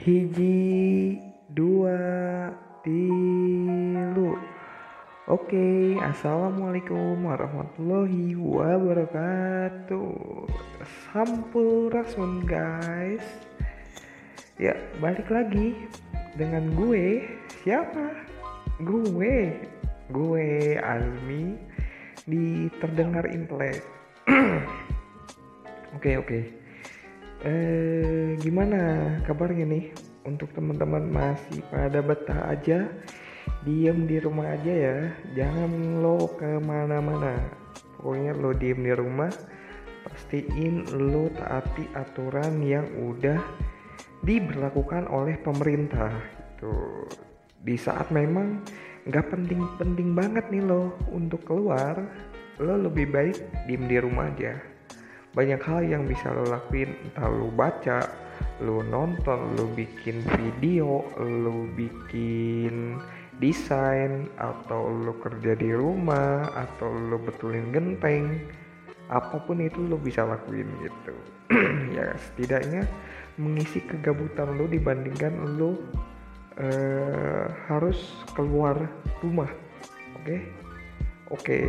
hiji dua tilu Oke, assalamualaikum warahmatullahi wabarakatuh. Sampurasun guys. Ya, balik lagi dengan gue. Siapa? Gue. Gue Almi di terdengar intelek. Oke, oke. Eh, gimana kabarnya nih untuk teman-teman masih pada betah aja? diem di rumah aja ya. Jangan lo ke mana-mana. Pokoknya lo diem di rumah pastiin lo taati aturan yang udah diberlakukan oleh pemerintah. Gitu. Di saat memang nggak penting-penting banget nih lo untuk keluar lo lebih baik diem di rumah aja banyak hal yang bisa lo lakuin entah lo baca lo nonton lo bikin video lo bikin desain atau lo kerja di rumah atau lo betulin genteng apa pun itu lo bisa lakuin gitu ya setidaknya mengisi kegabutan lo dibandingkan lo uh, harus keluar rumah oke okay? oke okay.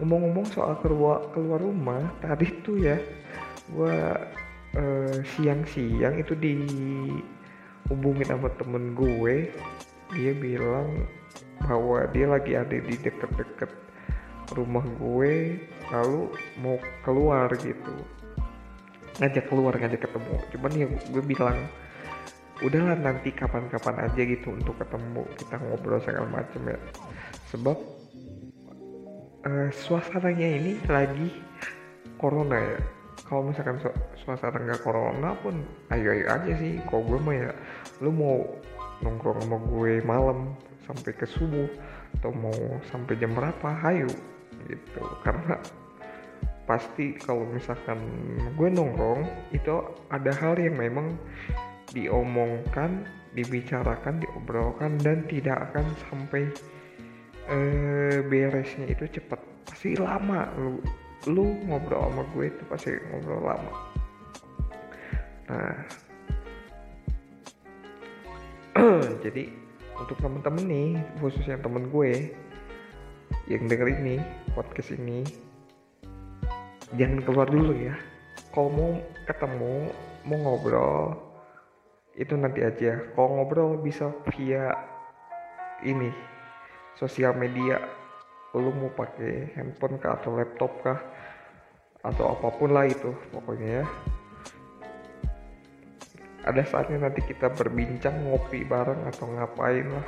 Ngomong-ngomong soal keluar keluar rumah tadi tuh ya gua uh, siang-siang itu di hubungin sama temen gue dia bilang bahwa dia lagi ada di deket-deket rumah gue lalu mau keluar gitu. Ngajak keluar ngajak ketemu. Cuman ya gue bilang udahlah nanti kapan-kapan aja gitu untuk ketemu kita ngobrol segala macam ya. Sebab uh, suasananya ini lagi corona ya. Kalau misalkan su suasana nggak corona pun ayo ayo aja sih. Kalau gue mah ya lu mau nongkrong sama gue malam sampai ke subuh atau mau sampai jam berapa hayu gitu. Karena pasti kalau misalkan gue nongkrong itu ada hal yang memang diomongkan dibicarakan diobrolkan dan tidak akan sampai eh, beresnya itu cepat pasti lama. Lu lu ngobrol sama gue itu pasti ngobrol lama. Nah. Jadi untuk temen-temen nih khususnya temen gue yang denger ini podcast ini jangan keluar dulu ya. Kalau mau ketemu mau ngobrol itu nanti aja. Kalau ngobrol bisa via ini sosial media. Lu mau pakai handphone kah atau laptop kah? Atau apa pun lah itu pokoknya ya. Ada saatnya nanti kita berbincang ngopi bareng atau ngapain lah.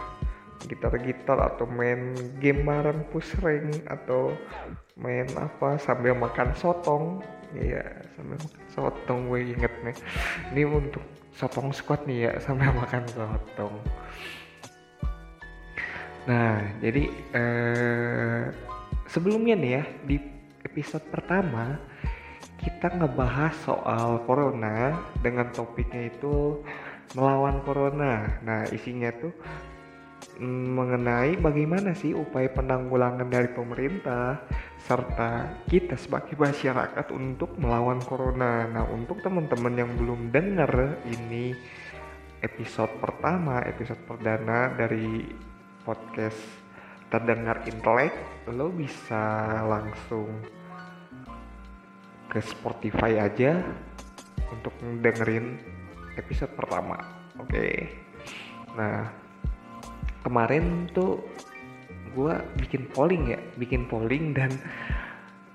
Gitar-gitar atau main game bareng push ring atau main apa sambil makan sotong. Iya sambil makan sotong gue inget nih. Ini untuk sotong squad nih ya sambil makan sotong nah jadi eh, sebelumnya nih ya di episode pertama kita ngebahas soal corona dengan topiknya itu melawan corona. Nah, isinya tuh mm, mengenai bagaimana sih upaya penanggulangan dari pemerintah serta kita sebagai masyarakat untuk melawan corona. Nah, untuk teman-teman yang belum dengar ini episode pertama, episode perdana dari podcast terdengar intelek, lo bisa langsung ke Spotify aja untuk dengerin episode pertama. Oke. Okay. Nah, kemarin tuh gue bikin polling ya, bikin polling dan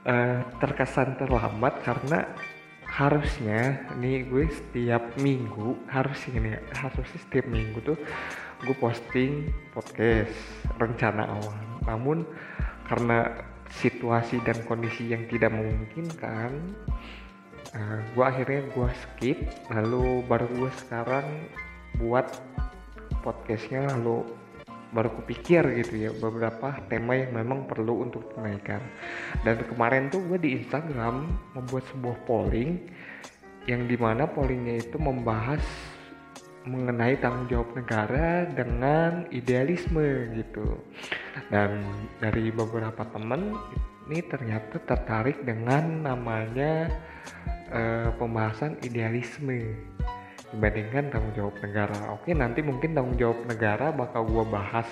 uh, terkesan terlambat karena harusnya nih gue setiap minggu harusnya nih harusnya setiap minggu tuh gue posting podcast rencana awal. Namun karena situasi dan kondisi yang tidak memungkinkan uh, eh, gue akhirnya gue skip. Lalu baru gue sekarang buat podcastnya lalu baru kupikir gitu ya beberapa tema yang memang perlu untuk dinaikkan dan kemarin tuh gue di Instagram membuat sebuah polling yang di mana pollingnya itu membahas mengenai tanggung jawab negara dengan idealisme gitu. Dan dari beberapa temen ini ternyata tertarik dengan namanya uh, pembahasan idealisme dibandingkan tanggung jawab negara. Oke nanti mungkin tanggung jawab negara bakal gue bahas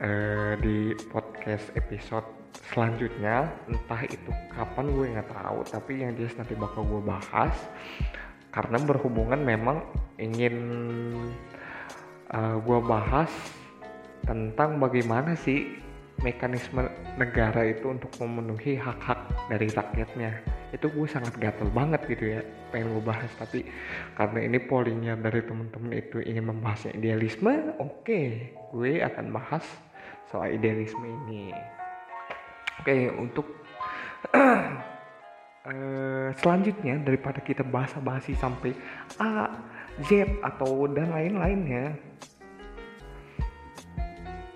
uh, di podcast episode selanjutnya. Entah itu kapan gue nggak tahu. Tapi yang jelas nanti bakal gue bahas karena berhubungan memang ingin uh, gue bahas tentang bagaimana sih mekanisme negara itu untuk memenuhi hak-hak dari rakyatnya. Itu gue sangat gatel banget gitu ya pengen gue bahas. Tapi karena ini pollingnya dari temen-temen itu ingin membahasnya idealisme oke okay, gue akan bahas soal idealisme ini. Oke okay, untuk uh, selanjutnya daripada kita bahasa-bahasi sampai A Z atau dan lain-lainnya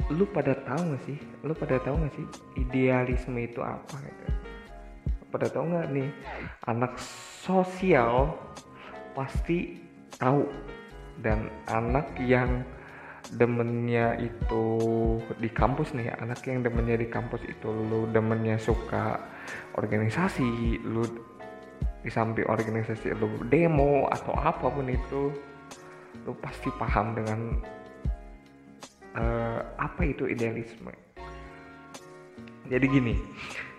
lu pada tahu gak sih? Lu pada tahu gak sih idealisme itu apa gitu? Pada tahu nggak nih? Anak sosial pasti tahu. Dan anak yang demennya itu di kampus nih anak yang demennya di kampus itu lu demennya suka organisasi lu di samping organisasi lu demo atau apa pun itu lu pasti paham dengan uh, apa itu idealisme. Jadi gini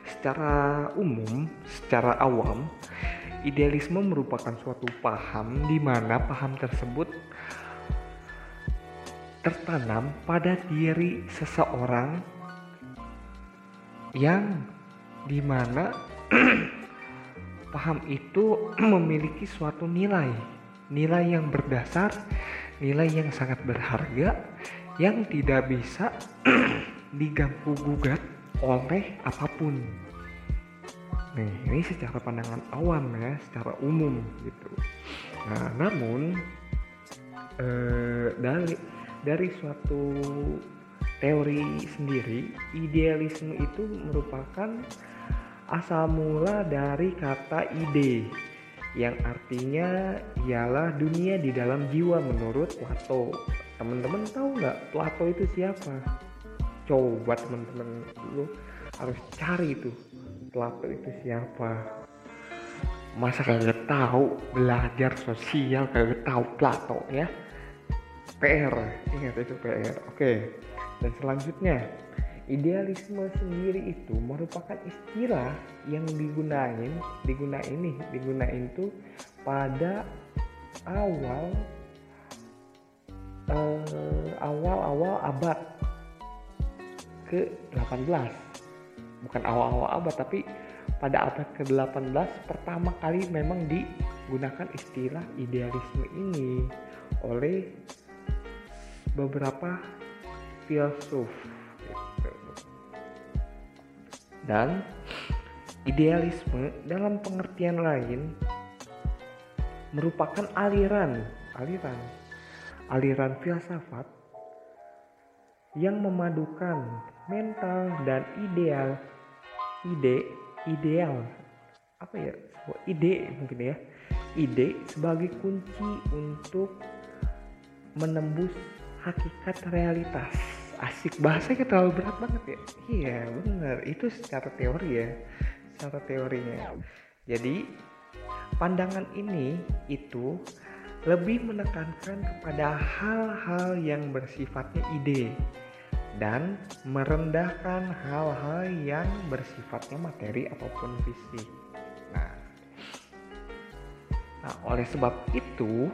secara umum secara awam idealisme merupakan suatu paham di mana paham tersebut tertanam pada diri seseorang yang di mana paham itu memiliki suatu nilai nilai yang berdasar nilai yang sangat berharga yang tidak bisa diganggu gugat oleh apa pun. Nih, ini secara pandangan awam ya, secara umum gitu. Nah, namun eh, dari dari suatu teori sendiri, idealisme itu merupakan asal mula dari kata ide yang artinya ialah dunia di dalam jiwa menurut Plato. Teman-teman tahu nggak Plato itu siapa? Coba teman-teman dulu harus cari itu Plato itu siapa. Masa kagak tahu? Belajar sosial kagak tahu Plato ya. PR ingat itu PR oke dan selanjutnya idealisme sendiri itu merupakan istilah yang digunain digunain nih digunain tuh pada awal eh, awal-awal abad ke-18 bukan awal-awal abad tapi pada abad ke-18 pertama kali memang digunakan istilah idealisme ini oleh beberapa filsuf dan idealisme dalam pengertian lain merupakan aliran aliran aliran filsafat yang memadukan mental dan ideal ide ideal. Apa ya? Ide mungkin ya. Ide sebagai kunci untuk menembus hakikat realitas asik bahasa kita terlalu berat banget ya. Iya benar itu secara teori ya. Secara teorinya. Jadi pandangan ini itu lebih menekankan kepada hal-hal yang bersifatnya ide dan merendahkan hal-hal yang bersifatnya materi ataupun fisik. Nah, nah oleh sebab itu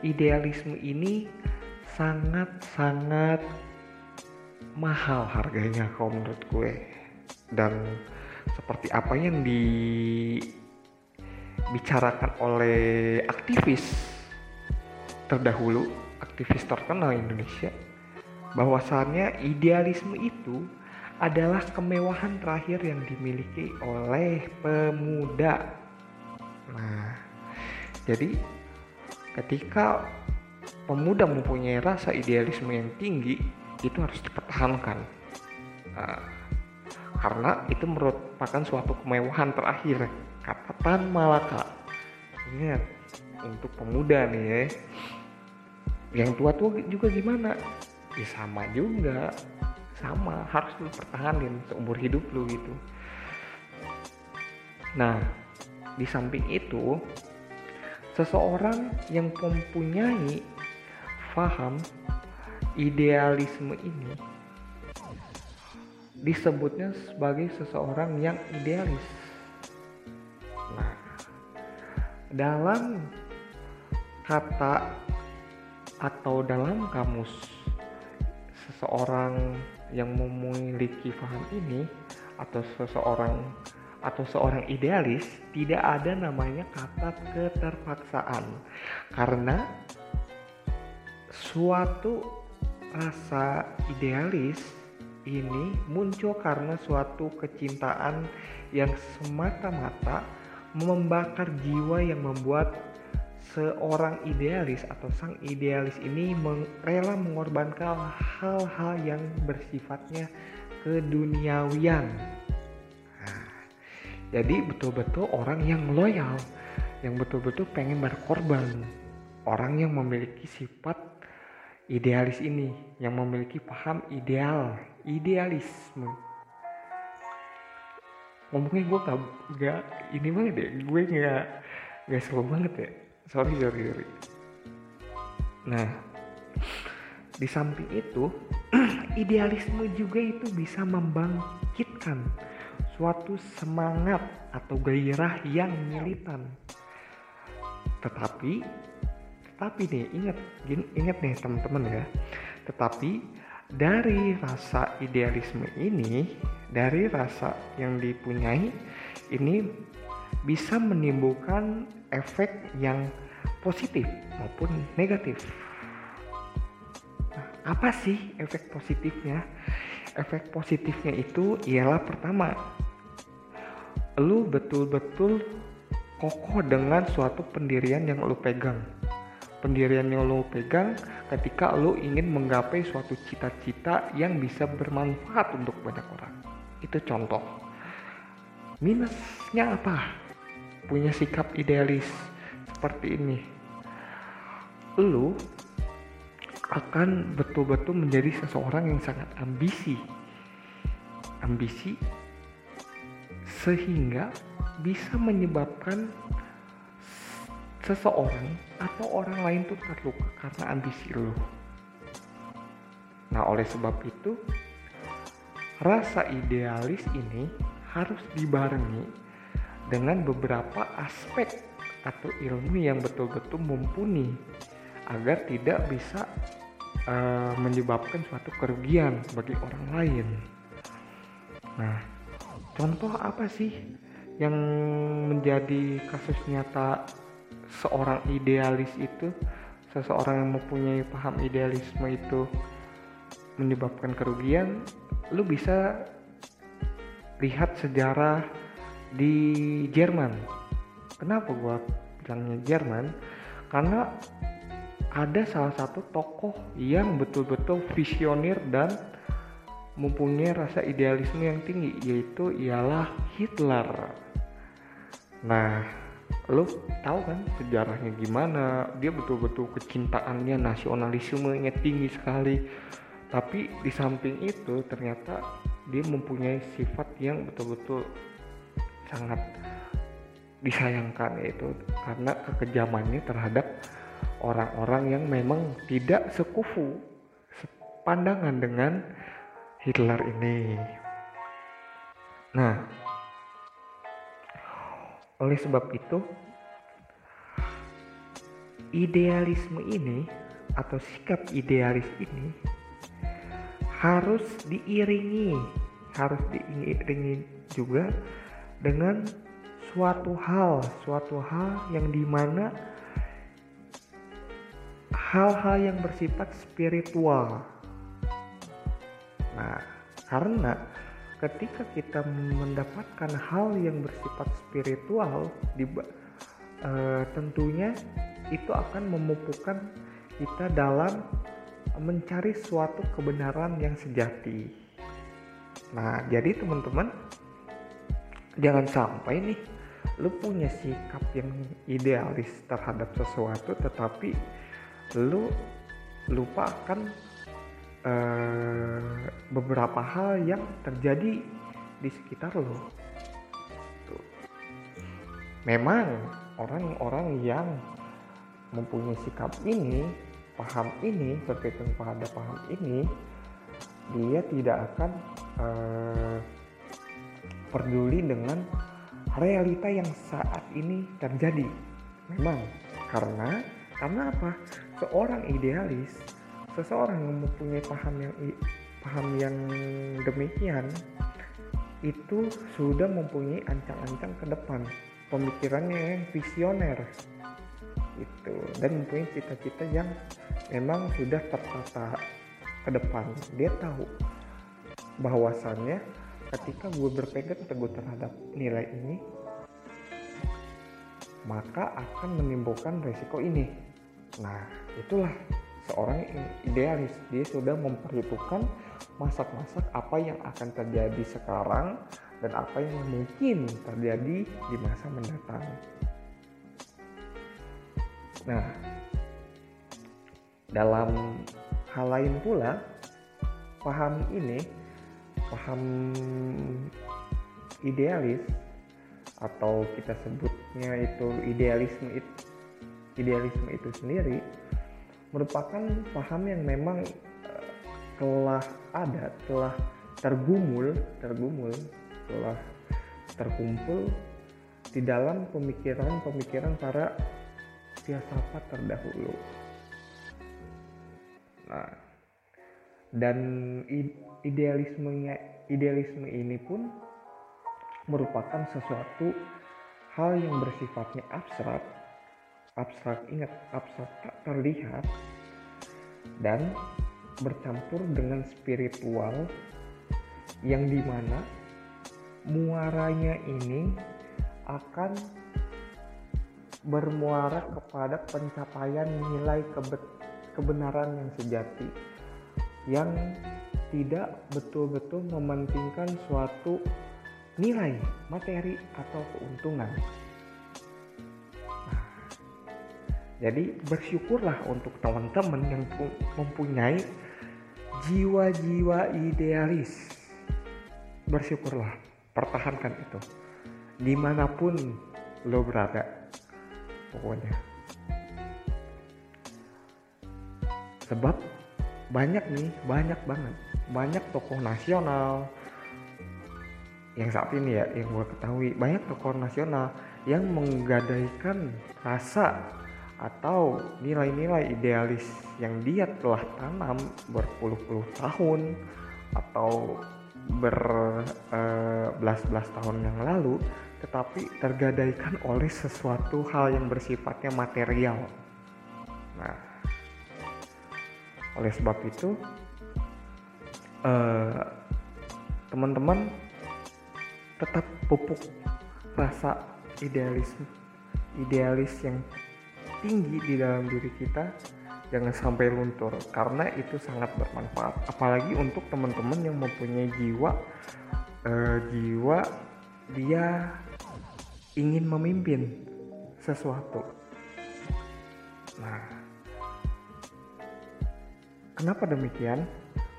idealisme ini sangat-sangat mahal harganya kalau menurut gue dan seperti apa yang di dibicarakan oleh aktivis terdahulu, aktivis terkenal Indonesia, bahwasannya idealisme itu adalah kemewahan terakhir yang dimiliki oleh pemuda. Nah, jadi ketika pemuda mempunyai rasa idealisme yang tinggi, itu harus dipertahankan. Nah, karena itu merupakan suatu kemewahan terakhir kata Tan Malaka. Ingat untuk pemuda nih ya yang tua tua juga gimana? Ya sama juga sama harus lu pertahanin seumur hidup lu gitu. Nah di samping itu seseorang yang mempunyai paham idealisme ini disebutnya sebagai seseorang yang idealis. Nah, dalam kata atau dalam kamus seseorang yang memiliki paham ini atau seseorang atau seorang idealis tidak ada namanya kata keterpaksaan karena suatu rasa idealis ini muncul karena suatu kecintaan yang semata-mata membakar jiwa yang membuat seorang idealis atau sang idealis ini rela mengorbankan hal-hal yang bersifatnya keduniawian. Nah, jadi betul-betul orang yang loyal, yang betul-betul pengen berkorban, orang yang memiliki sifat idealis ini, yang memiliki paham ideal, idealisme. Ngomongnya gue gak, gak ini banget ya, gue gak, gak slow banget ya. Sorry sorry sorry. Nah di samping itu idealisme juga itu bisa membangkitkan suatu semangat atau gairah yang militan. Tetapi tetapi nih ingat ingat nih teman-teman ya tetapi dari rasa idealisme ini dari rasa yang dipunyai ini bisa menimbulkan efek yang positif maupun negatif. Nah, apa sih efek positifnya? Efek positifnya itu ialah pertama, lu betul-betul kokoh dengan suatu pendirian yang lu pegang. Pendirian yang lu pegang ketika lu ingin menggapai suatu cita-cita yang bisa bermanfaat untuk banyak orang. Itu contoh. Minusnya apa? punya sikap idealis seperti ini lu akan betul-betul menjadi seseorang yang sangat ambisi ambisi sehingga bisa menyebabkan seseorang atau orang lain tuh terluka karena ambisi lu nah oleh sebab itu rasa idealis ini harus dibarengi dengan beberapa aspek atau ilmu yang betul-betul mumpuni agar tidak bisa uh, menyebabkan suatu kerugian bagi orang lain. Nah, contoh apa sih yang menjadi kasus nyata seorang idealis itu, seseorang yang mempunyai paham idealisme itu menyebabkan kerugian? Lu bisa lihat sejarah di Jerman. Kenapa gue bilangnya Jerman? Karena ada salah satu tokoh yang betul-betul visioner dan mempunyai rasa idealisme yang tinggi yaitu ialah Hitler. Nah, lo tahu kan sejarahnya gimana? Dia betul-betul kecintaannya, nasionalismenya tinggi sekali. Tapi di samping itu ternyata dia mempunyai sifat yang betul-betul sangat disayangkan yaitu karena kekejamannya terhadap orang-orang yang memang tidak sekufu sepandangan dengan Hitler ini. Nah, oleh sebab itu idealisme ini atau sikap idealis ini harus diiringi, harus diiringi juga dengan suatu hal, suatu hal yang di mana hal-hal yang bersifat spiritual. Nah, karena ketika kita mendapatkan hal yang bersifat spiritual, di, uh, tentunya itu akan memupukkan kita dalam mencari suatu kebenaran yang sejati. Nah, jadi teman-teman jangan sampai nih lu punya sikap yang idealis terhadap sesuatu tetapi lu lupa akan uh, beberapa hal yang terjadi di sekitar Tuh. memang orang-orang yang mempunyai sikap ini paham ini berkaitan pada paham ini dia tidak akan uh, peduli dengan realita yang saat ini terjadi. Memang. Karena karena apa? Seorang idealis seseorang yang mempunyai paham yang paham yang demikian itu sudah mempunyai ancang-ancang ke depan. Pemikirannya yang visioner. Itu. Dan mempunyai cita-cita yang memang sudah tertata ke depan. Dia tahu bahwasannya ketika gue berpegang teguh terhadap nilai ini maka akan menimbulkan resiko ini. Nah itulah seorang idealis dia sudah memperhitungkan masak-masak apa yang akan terjadi sekarang dan apa yang mungkin terjadi di masa mendatang. Nah, dalam hal lain pula, paham ini, paham idealis atau kita sebutnya itu idealisme itu idealisme itu sendiri merupakan paham yang memang uh, telah ada, telah tergumul, tergumul, telah terkumpul di dalam pemikiran-pemikiran para filsafat terdahulu. Nah, dan idealismenya idealisme ini pun merupakan sesuatu hal yang bersifatnya abstrak abstrak ingat abstrak tak terlihat dan bercampur dengan spiritual yang di mana muaranya ini akan bermuara kepada pencapaian nilai kebenaran yang sejati yang tidak betul-betul mementingkan suatu nilai materi atau keuntungan Jadi bersyukurlah untuk teman-teman yang mempunyai jiwa-jiwa idealis. Bersyukurlah, pertahankan itu. Di mana pun lo berada, pokoknya. Sebab banyak nih, banyak banget. Banyak tokoh nasional yang saat ini ya, yang gue ketahui, banyak tokoh nasional yang menggadaikan rasa atau nilai-nilai idealis yang dia telah tanam berpuluh-puluh tahun atau berbelas-belas uh, tahun yang lalu tetapi tergadaikan oleh sesuatu hal yang bersifatnya material. Nah, oleh sebab itu teman teman-teman tetap pupuk rasa idealisme idealis yang tinggi di dalam diri kita jangan sampai luntur. Karena itu sangat bermanfaat. Apalagi untuk teman-teman yang mempunyai jiwa uh, jiwa dia ingin memimpin sesuatu. Nah kenapa demikian?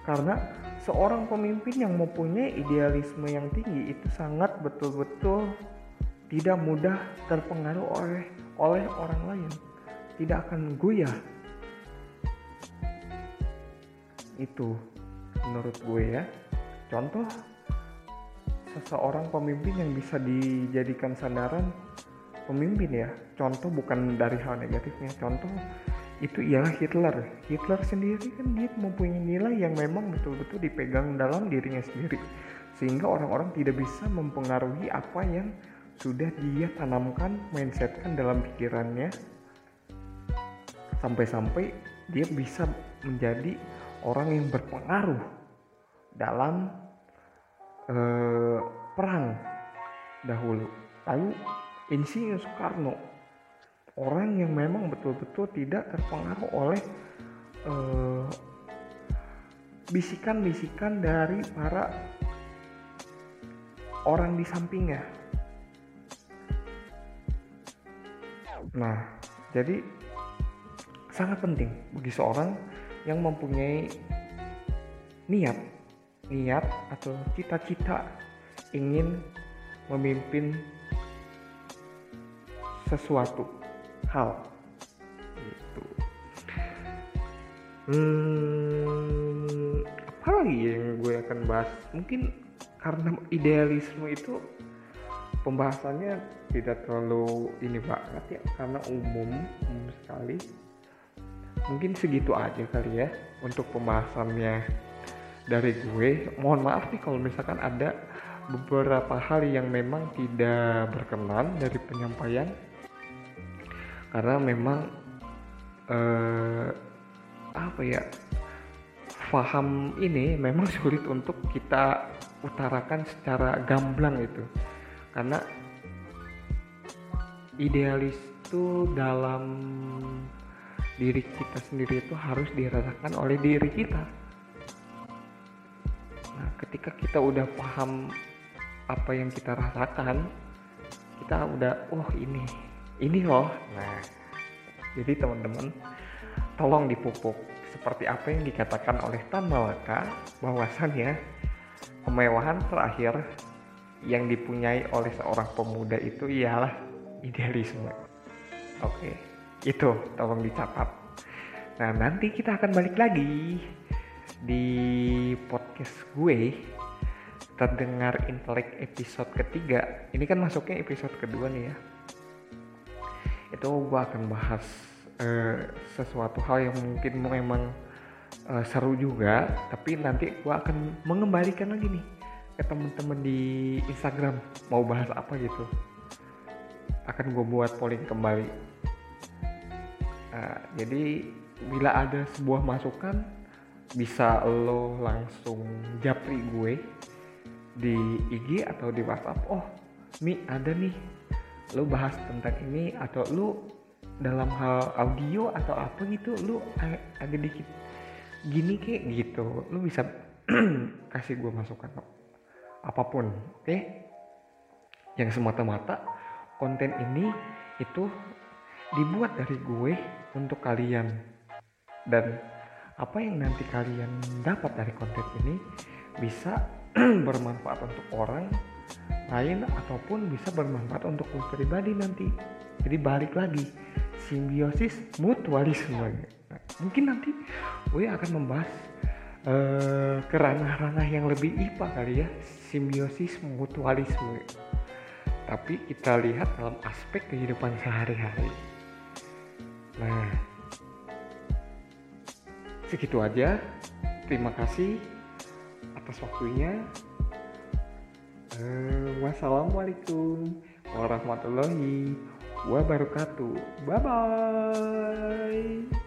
Karena seorang pemimpin yang mempunyai idealisme yang tinggi itu sangat betul-betul tidak mudah terpengaruh oleh oleh orang lain tidak akan goyah itu menurut gue ya. Contoh seseorang pemimpin yang bisa dijadikan sandaran pemimpin ya. Contoh bukan dari hal negatifnya contoh itu ialah Hitler. Hitler sendiri kan dia mempunyai nilai yang memang betul-betul dipegang dalam dirinya sendiri. Sehingga orang-orang tidak bisa mempengaruhi apa yang sudah dia tanamkan mindsetkan dalam pikirannya sampai-sampai dia bisa menjadi orang yang berpengaruh dalam uh, perang dahulu. Lalu Insinyur Soekarno orang yang memang betul-betul tidak terpengaruh oleh bisikan bisikan-bisikan dari para orang di sampingnya. Nah, jadi sangat penting bagi seorang yang mempunyai niat niat atau cita-cita ingin memimpin sesuatu hal. Hmm, apa lagi yang gue akan bahas? Mungkin karena idealisme itu pembahasannya tidak terlalu ini banget ya karena umum umum sekali mungkin segitu aja kali ya untuk pembahasannya dari gue. Mohon maaf nih kalau misalkan ada beberapa hal yang memang tidak berkenan dari penyampaian. Karena memang eh, apa ya faham ini memang sulit untuk kita utarakan secara gamblang itu. Karena idealis itu dalam diri kita sendiri itu harus dirasakan oleh diri kita. Nah ketika kita udah paham apa yang kita rasakan kita udah oh ini ini loh. Nah jadi teman-teman tolong dipupuk seperti apa yang dikatakan oleh Tan Malaka bahwasannya kemewahan terakhir yang dipunyai oleh seorang pemuda itu ialah idealisme. Oke itu tolong dicatat. Nah nanti kita akan balik lagi di podcast gue terdengar intelek episode ketiga. Ini kan masuknya episode kedua nih ya. Itu gue akan bahas uh, sesuatu hal yang mungkin memang uh, seru juga. Tapi nanti gue akan mengembalikan lagi nih ke temen-temen di Instagram mau bahas apa gitu. Akan gue buat polling kembali jadi bila ada sebuah masukan bisa lo langsung japri gue di IG atau di WhatsApp oh Mi ada nih. Lu bahas tentang ini atau lu dalam hal audio atau apa gitu ag agak dikit gini kayak gitu. Lu bisa kasih gue masukan apa pun oke? Okay? yang semata-mata konten ini itu dibuat dari gue untuk kalian. Dan apa yang nanti kalian dapat dari konten ini bisa bermanfaat untuk orang lain ataupun bisa bermanfaat untuk gue pribadi nanti. Jadi balik lagi simbiosis mutualisme. Nah, mungkin nanti gue akan membahas uh, ke ranah-ranah yang lebih IPA kali ya simbiosis mutualisme. Tapi kita lihat dalam aspek kehidupan sehari-hari nah segitu aja terima kasih atas waktunya. Uh, wassalamualaikum warahmatullahi wabarakatuh. Bye bye.